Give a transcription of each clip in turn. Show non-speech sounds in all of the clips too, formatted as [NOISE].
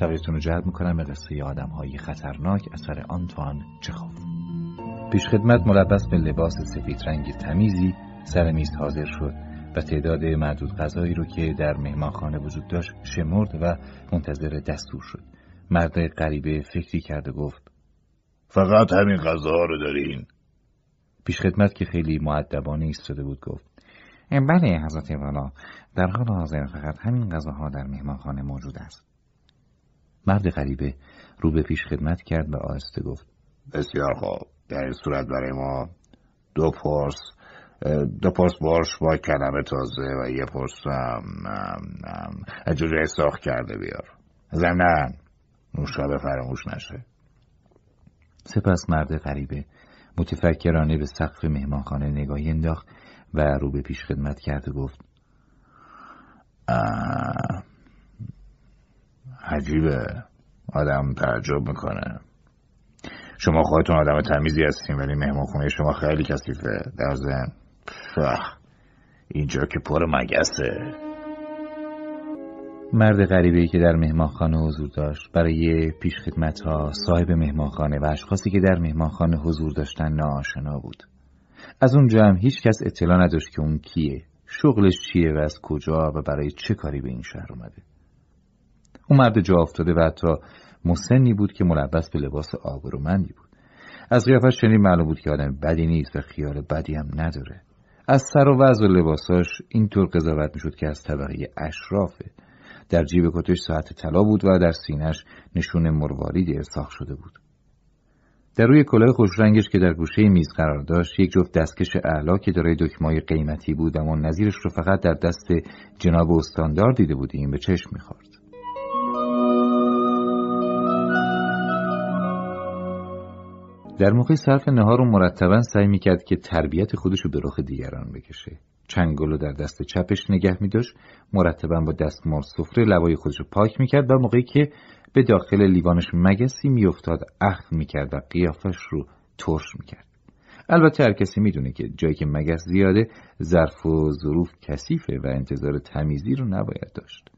توجهتون رو جلب می‌کنم به قصه آدم های خطرناک اثر آنتوان چخوف پیشخدمت ملبس به لباس سفید رنگ تمیزی سر میز حاضر شد و تعداد معدود غذایی رو که در مهمانخانه وجود داشت شمرد و منتظر دستور شد. مرد غریبه فکری کرد و گفت فقط همین غذا رو دارین. پیشخدمت که خیلی معدبانه ایستاده بود گفت بله حضرت والا در حال حاضر فقط همین غذاها در مهمانخانه موجود است. مرد غریبه رو به پیش خدمت کرد و آهسته گفت بسیار خوب. در این صورت برای ما دو پرس دو پرس برش با کلمه تازه و یه پرس جوجه ساخت کرده بیار. زمنان نوشابه فراموش نشه. سپس مرد غریبه متفکرانه به سقف مهمانخانه نگاهی انداخت و رو به پیش خدمت کرد و گفت عجیبه. آدم تعجب می‌کنه. شما خودتون آدم تمیزی هستیم ولی مهمانخونه شما خیلی کثیفه. در ضمن اینجا که پر مگسه. مرد غریبه که در مهمانخانه حضور داشت برای پیش خدمت ها صاحب مهمانخانه و اشخاصی که در مهمانخانه حضور داشتن ناآشنا بود. از اون جمع هیچ کس اطلاع نداشت که اون کیه شغلش چیه و از کجا و برای چه کاری به این شهر اومده. اون مرد جا افتاده و حتی مسنی بود که ملبس به لباس آبرومندی بود. از قیافش چنین معلوم بود که آدم بدی نیست و خیال بدی هم نداره. از سر و وضع و لباساش اینطور قضاوت می‌شد که از طبقه اشرافه در جیب کتش ساعت طلا بود و در سینش نشون مرواریدی ارساخ شده بود. در روی کلاه خوشرنگش که در گوشه میز قرار داشت یک جفت دستکش اعلا که دارای دکمای قیمتی بود اما نظیرش رو فقط در دست جناب استاندار دیده بودیم به چشم می‌خورد. در موقع صرف نهار و مرتبا سعی می‌کرد که تربیت خودش رو به رخ دیگران بکشه. چنگلو در دست چپش نگه میداشت مرتبا با دستمال سفره لبای خودش رو پاک می‌کرد و موقعی که به داخل لیوانش مگسی میافتاد اخم می‌کرد و قیافش رو ترش می‌کرد. البته هر کسی می‌دونه که جایی که مگس زیاده ظرف و ظروف کثیفه و انتظار تمیزی رو نباید داشت.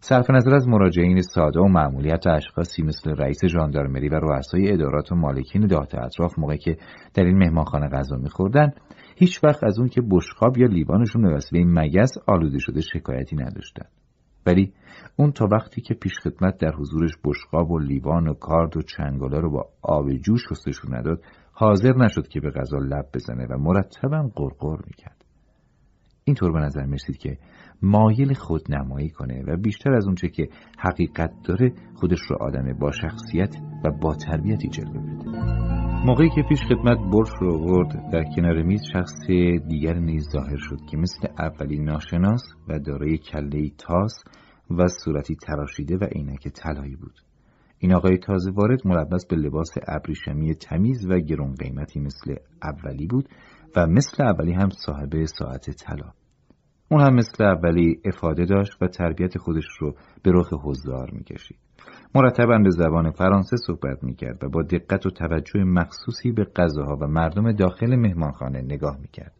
صرف نظر از مراجعین ساده و معمولیت اشخاصی مثل رئیس ژاندارمری و رؤسای ادارات و مالکین دهات اطراف موقعی که در این مهمانخانه غذا میخوردن هیچ وقت از اون که بشخاب یا لیوانشون به وسیله مگس آلوده شده شکایتی نداشتن. ولی اون تا وقتی که پیش خدمت در حضورش بشقاب و لیوان و کارد و چنگالا رو با آب جو شستشون نداد حاضر نشد که به غذا لب بزنه و مرتبا قرقر می‌کرد. اینطور به نظر می‌رسید که مایل خودنمایی کنه و بیشتر از اونچه که حقیقت داره خودش رو آدم با شخصیت و با تربیتی جلوه بده موقعی که پیش خدمت برش رو ورد در کنار میز شخص دیگر نیز ظاهر شد که مثل اولی ناشناس و دارای کله تاس و صورتی تراشیده و عینک طلایی بود. این آقای تازه وارد ملبس به لباس ابریشمی تمیز و گرون قیمتی مثل اولی بود و مثل اولی هم صاحب ساعت طلا. اون هم مثل اولی افاده داشت و تربیت خودش رو به رخ حضار می‌کشید. مرتبا به زبان فرانسه صحبت می‌کرد و با دقت و توجه مخصوصی به غذاها و مردم داخل مهمانخانه نگاه می‌کرد.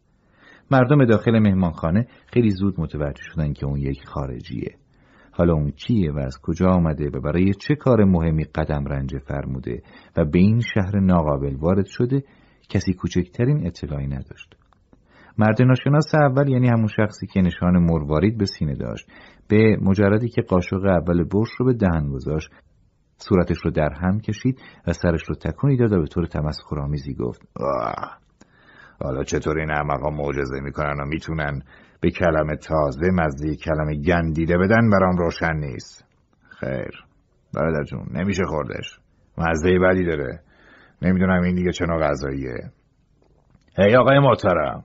مردم داخل مهمانخانه خیلی زود متوجه شدن که اون یک خارجیه. حالا اون کیه و از کجا آمده و برای چه کار مهمی قدم رنج فرموده و به این شهر ناقابل وارد شده کسی کوچکترین اطلاعی نداشت. مرد ناشناس اول یعنی همون شخصی که نشان مروارید به سینه داشت. به مجردی که قاشق اول برش رو به دهن گذاشت. صورتش رو در هم کشید و سرش رو تکونی داد و به طور تمسخرآمیزی گفت حالا چطور این احمقا معجزه می‌کنن و می‌تونن به کلمه تازه مزه کلمه گندیده بدن برام روشن نیست؟ خیر برادر جون نمیشه خوردش. مزه بدی داره. نمی‌دونم این دیگه چه نوع غذاییه. هی آقای محترم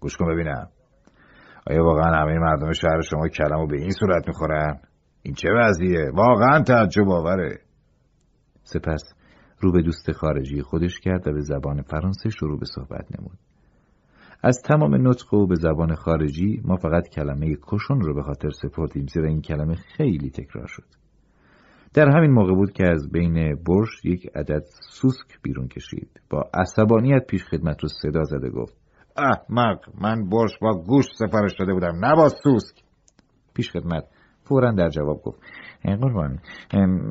گوش کن ببینم. آیا واقعا همه مردم شهر شما کلمو به این صورت می‌خورن؟ این چه وضعیه؟ واقعا تعجب آوره. سپس رو به دوست خارجی خودش کرد و به زبان فرانسه شروع به صحبت نمود. از تمام نطق او به زبان خارجی ما فقط کلمه کشون رو به خاطر سپردیم زیرا این کلمه خیلی تکرار شد. در همین موقع بود که از بین برش یک عدد سوسک بیرون کشید. با عصبانیت پیش خدمت رو صدا زده گفت. احمق من برش با گوشت سفارش داده بودم. نه با سوسک. پیش خدمت. فورا در جواب گفت. قربان.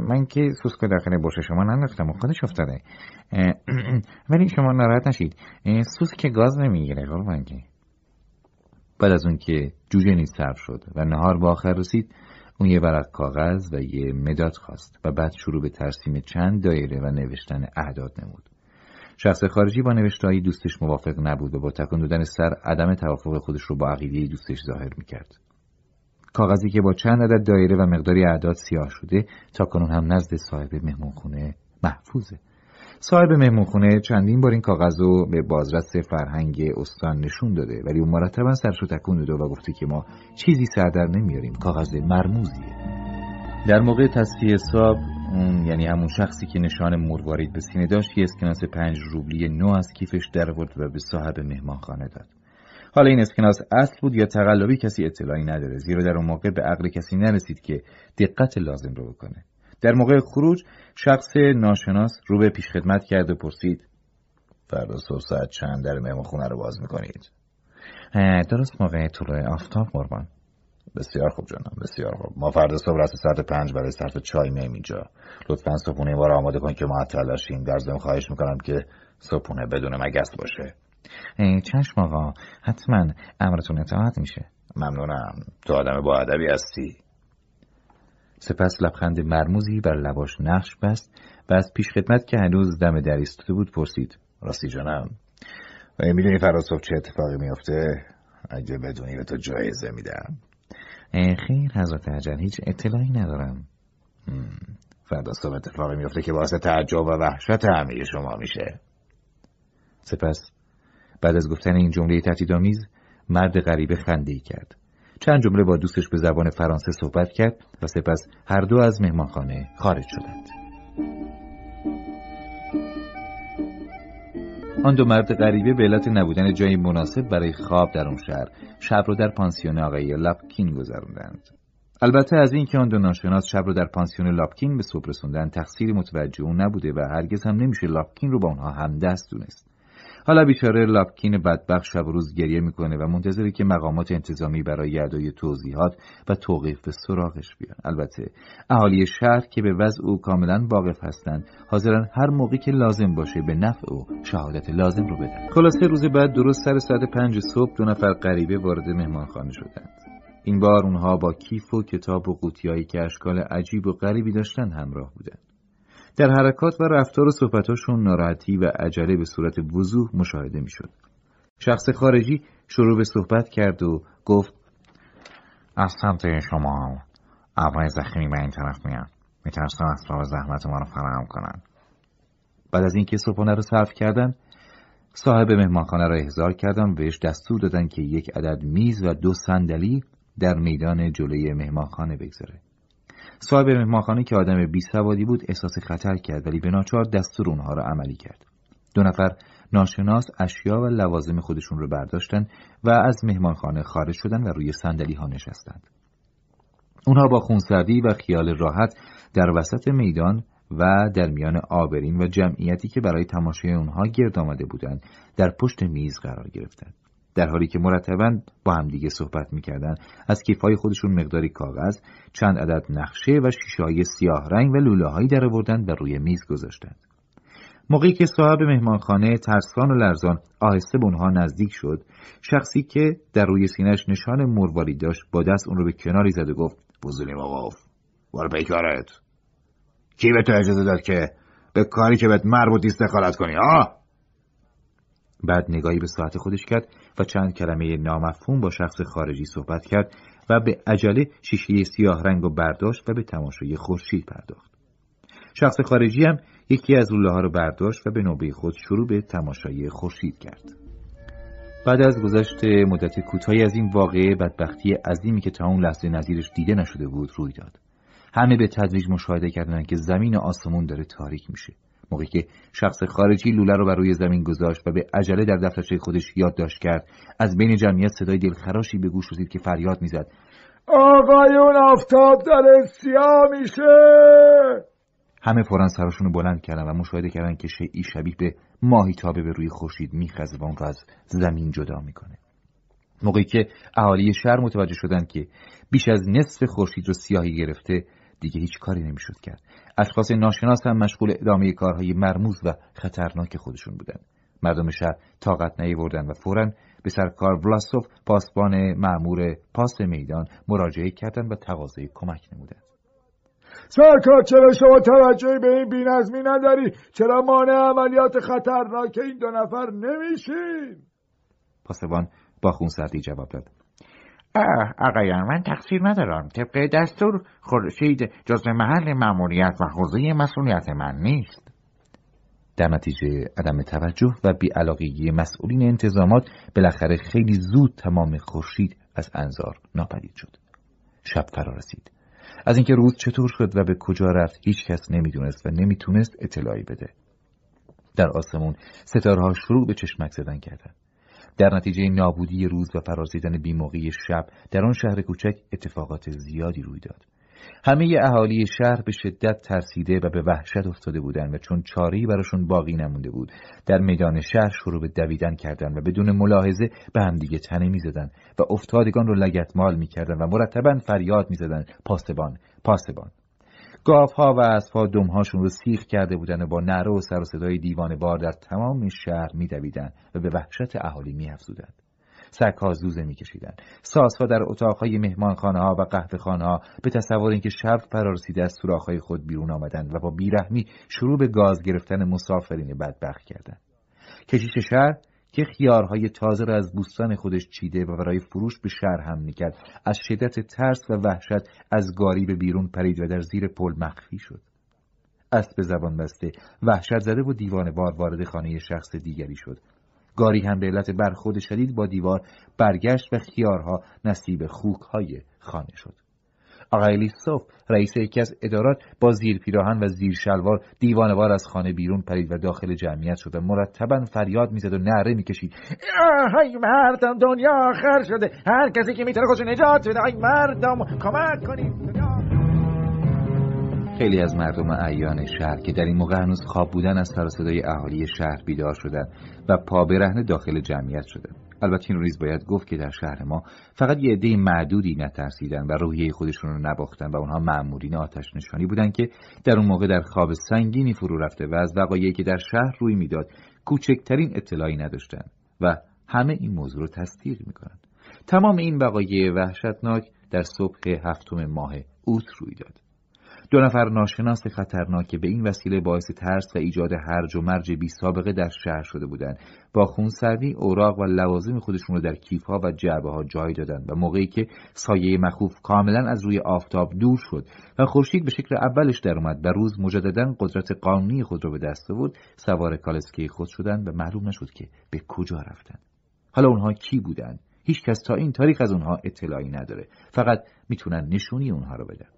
من که سوسکو داخل بوش شما ننداختم و خودش افتاده. [CLEARS THROAT] ولی شما ناراحت نشید. سوسک گاز نمی‌گیره قربان که. بعد از اون که جوجه نیز صرف شد و نهار با آخر رسید اون یه ورق کاغذ و یه مداد خواست و بعد شروع به ترسیم چند دایره و نوشتن اعداد نمود. شخص خارجی با نوشتهایی دوستش موافق نبود و با تکان دادن سر عدم توافق خودش رو با عقیده دوستش ظاهر می‌کرد. کاغذی که با چند عدد دایره و مقداری اعداد سیاه شده تا کنون هم نزد صاحب مهمونخونه محفوظه. صاحب مهمونخونه چندین بار این کاغذ رو به بازرس فرهنگ استان نشون داده ولی اون مرتبا سرشو تکون داده و گفته که ما چیزی سردر نمیاریم. کاغذ مرموزیه. در موقع تصفیه حساب اون یعنی همون شخصی که نشان مروارید به سینه داشت یه اسکناس پنج روبلی نو از کیفش در و به صاحب مهمانخانه داد. حالا این اسکناس اصل بود یا تقلبی کسی اطلاعی نداره. زیرا در اون موقع به عقل کسی نرسید که دقت لازم رو بکنه. در موقع خروج شخص ناشناس رو به پیشخدمت کرد و پرسید فردا صبح ساعت چند در مهمانخونه رو باز می‌کنید؟ درست موقع طلوع آفتاب قربان. بسیار خوب جانم بسیار خوب. ما فردا صبح رسه ساعت پنج برای صرف چای میم اینجا. لطفا صبحونه بار آماده کن که معطل باشیم در ضمن خواهش می‌کنم که صبحونه بدون مگس باشه. چشم آقا حتما امرتون اطاعت میشه. ممنونم. تو آدم با ادبی هستی. سپس لبخند مرموزی بر لباش نقش بست و از پیش خدمت که هنوز دم در ایستاده بود پرسید. راستی جانم و می‌دونی فردا صبح چه اتفاقی میفته اگه بدونی به تو جایزه میدم. خیر حضرت عجل هیچ اطلاعی ندارم. فردا صبح اتفاقی میفته که باعث تعجب و وحشت همه شما میشه. سپس بعد از گفتن این جمله تهدیدآمیز مرد غریبه خنده ای کرد. چند جمله با دوستش به زبان فرانسه صحبت کرد و سپس هر دو از مهمانخانه خارج شدند. آن دو مرد غریبه به علت نبودن جایی مناسب برای خواب در اون شهر شب رو در پانسیون آقای لاپکین گذراندند البته از اینکه آن دو ناشناس شب رو در پانسیون لاپکین به صبح رسوندن تقصیری متوجه اون نبوده و هرگز هم نمیشه لاپکین رو با اونها همدست دونست. حالا بیچاره لاپکین بدبخت شب و روز گریه می‌کنه و منتظره که مقامات انتظامی برای ادای توضیحات و توقیف به سراغش بیان. البته اهالی شهر که به وضع او کاملا واقف هستند حاضرن هر موقعی که لازم باشه به نفع او شهادت لازم رو بدن. خلاصه روز بعد درست سر ساعت پنج صبح دو نفر غریبه وارد مهمانخانه شدند. این بار اونها با کیف و کتاب و قوطیایی که اشکال عجیب و غریبی داشتن همراه بودند. در حرکات و رفتار و صحبتاشون ناراحتی و عجله به صورت وضوح مشاهده می‌شد. شخص خارجی شروع به صحبت کرد و گفت از سمت شما اعضای زخمی به این طرف میان میترسم اسباب زحمت ما رو فراهم کنن بعد از اینکه صبحانه رو صرف کردن صاحب مهمانخانه را احضار کردن و بهش دستور دادن که یک عدد میز و دو صندلی در میدان جلوی مهمانخانه بگذاره. صاحب مهمانخانه که آدم بی سوادی بود احساس خطر کرد ولی به ناچار دستور اونها را عملی کرد. دو نفر ناشناس اشیا و لوازم خودشون رو برداشتن و از مهمانخانه خارج شدن و روی صندلی ها نشستند. اونها با خونسردی و خیال راحت در وسط میدان و در میان آبرین و جمعیتی که برای تماشای اونها گرد آمده بودند در پشت میز قرار گرفتند. در حالی که مرتبا با همدیگه صحبت می‌کردن. از کیفای خودشون مقداری کاغذ چند عدد نقشه و شیشهای سیاه رنگ و لوله هایی در آوردند و روی میز گذاشتند موقعی که صاحب مهمانخانه ترسان و لرزان آهسته به اونها نزدیک شد شخصی که در روی سینش نشان مرواری داشت با دست اون رو به کناری زد و گفت بزرگی موقف برو پیکارت کی به تو اجازه داد که به کاری که بهت مربوط نیست دخالت کنی آه؟ بعد نگاهی به ساعت خودش کرد و چند کلمه نامفهوم با شخص خارجی صحبت کرد و به عجله شیشه سیاه رنگ و برداشت و به تماشای خورشید پرداخت. شخص خارجی هم یکی از لوله ها رو برداشت و به نوبه خود شروع به تماشای خورشید کرد. بعد از گذشت مدت کوتاهی از این واقعه بدبختی عظیمی که تا اون لحظه نظیرش دیده نشده بود روی داد. همه به تدریج مشاهده کردند که زمین و آسمون داره تاریک میشه. موقعی که شخص خارجی لوله رو بر روی زمین گذاشت و به عجله در دفترچه خودش یادداشت کرد. از بین جمعیت صدای دلخراشی به گوش رسید که فریاد می‌زد. آقایون آفتاب داره سیاه میشه! همه فورا سراشون رو بلند کردن و مشاهده کردن که شیعی شبیه به ماهی تابه به روی خورشید میخزه و اون رو از زمین جدا می‌کنه. موقعی که اهالی شهر متوجه شدند که بیش از نصف خورشید رو سیاهی گرفته دیگه هیچ کاری نمی‌شد کرد. اشخاص ناشناس هم مشغول ادامه کارهای مرموز و خطرناک خودشون بودند مردم شهر طاقت نیاوردند و فورا به سرکار ولاسوف پاسبان معمور پاس میدان مراجعه کردند و تقاضای کمک نمودند. سرکار چرا شما توجهی به این بینظمی نداری؟ چرا مانع عملیات خطرناک این دو نفر نمیشین؟ پاسبان با خونسردی جواب داد. آقایان من تقصیر ندارم. طبق دستور خورشید جزء محل مأموریت و حوزه مسئولیت من نیست. در نتیجه عدم توجه و بیعلاقگی مسئولین انتظامات بالاخره خیلی زود تمام خورشید از انظار ناپدید شد. شب فرا رسید. از اینکه روز چطور شد و به کجا رفت هیچ کس نمی‌دونست و نمی‌تونست اطلاعی بده. در آسمون ستارها شروع به چشمک زدن کردند. در نتیجه نابودی روز و فرازیدن بیموقعی شب در آن شهر کوچک اتفاقات زیادی روی داد. همه اهالی شهر به شدت ترسیده و به وحشت افتاده بودند و چون چاری براشون باقی نمونده بود در میدان شهر شروع به دویدن کردند و بدون ملاحظه به همدیگه تنه می‌زدند و افتادگان رو لگتمال می‌کردند و مرتبا فریاد می‌زدند پاسبان پاسبان. ها و اسبها دمهاشون رو سیخ کرده بودند و با نره و سر و صدای دیوانه بار در تمام شهر میدویدند و به وحشت اهالی میافزودند سگها زوزه میکشیدند سازها در اتاقهای مهمانخانه ها و قهوه ها به تصور اینکه شب فرارسیده از سوراخهای خود بیرون آمدند و با بیرحمی شروع به گاز گرفتن مسافرین بدبخت کردند. کشیش شهر که خیارهای تازه را از بوستان خودش چیده و برای فروش به شهر هم می‌کرد. از شدت ترس و وحشت از گاری به بیرون پرید و در زیر پل مخفی شد. اسب زبان بسته وحشت زده و دیوانه بار وارد خانه شخص دیگری شد. گاری هم به علت برخورد شدید با دیوار برگشت و خیارها نصیب خوکهای خانه شد. آقای لیسوف رئیس یکی از ادارات با زیر پیراهن و زیر شلوار دیوانوار از خانه بیرون پرید و داخل جمعیت شد و مرتبا فریاد می‌زد و نعره می‌کشید. ای مردم دنیا آخر شده. هر کسی که می‌تونه خودشو نجات بده. ای مردم کمک کنید. خیلی از مردم ایان شهر که در این موقع هنوز خواب بودن از سر صدای اهالی شهر بیدار شدند و پا برهنه داخل جمعیت شدند. البته این ریز باید گفت که در شهر ما فقط یه عده معدودی نترسیدن و روحیه خودشون رو نباختن و اونها مأمورین آتش نشانی بودن که در اون موقع در خواب سنگینی فرو رفته و از وقایعی که در شهر روی می‌داد کوچکترین اطلاعی نداشتن و همه این موضوع رو تصدیق می‌کنن تمام این وقایع وحشتناک در صبح هفتم ماه اوت روی داد. دو نفر ناشناس خطرناک به این وسیله باعث ترس و ایجاد هرج و مرج بی سابقه در شهر شده بودند. با خونسردی اوراق و لوازم خودشون رو در کیفها و جعبه ها جای دادند و موقعی که سایه مخوف کاملا از روی آفتاب دور شد و خورشید به شکل اولش در اومد و روز مجددا قدرت قانونی خود رو به دست آورد سوار کالسکه خود شدند و معلوم نشد که به کجا رفتند. حالا اونها کی بودند؟ هیچ کس تا این تاریخ از اونها اطلاعی نداره. فقط می‌تونن نشونی اونها رو بدن.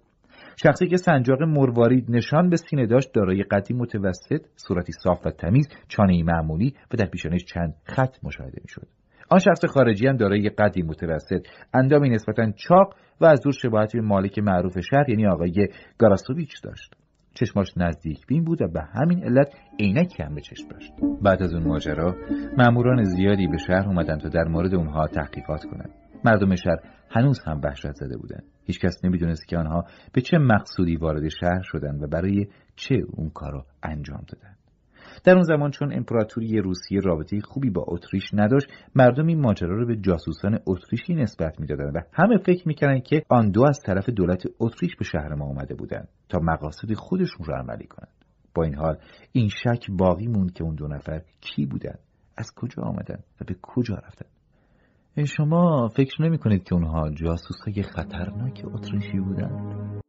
شخصی که سنجاق مروارید نشان به سینه داشت دارای قدی متوسط صورتی صاف و تمیز چانه معمولی و در پیشانش چند خط مشاهده می‌شد. آن شخص خارجی هم دارای قدی متوسط اندامی نسبتا چاق و از دور شباهتی به مالک معروف شهر یعنی آقای گاراسوویچ داشت. چشماش نزدیک بین بود و به همین علت عینکی هم به چشم داشت. بعد از اون ماجرا ماموران زیادی به شهر اومدن تا در مورد اونها تحقیقات کنند. مردم شهر هنوز هم وحشت زده بودند. هیچکس نمی‌دونست که آنها به چه مقصودی وارد شهر شدند و برای چه اون کارو انجام دادن در اون زمان چون امپراتوری روسیه رابطه خوبی با اتریش نداشت مردم این ماجرا رو به جاسوسان اتریشی نسبت می‌دادند و همه فکر می‌کردند که آن دو از طرف دولت اتریش به شهر ما آمده بودند تا مقاصد خودشون رو عملی کنند. با این حال این شک باقی موند که اون دو نفر کی بودند از کجا آمدند و به کجا رفتند. شما فکر نمی کنید که اونها جاسوس های خطرناک اتریشی بودند؟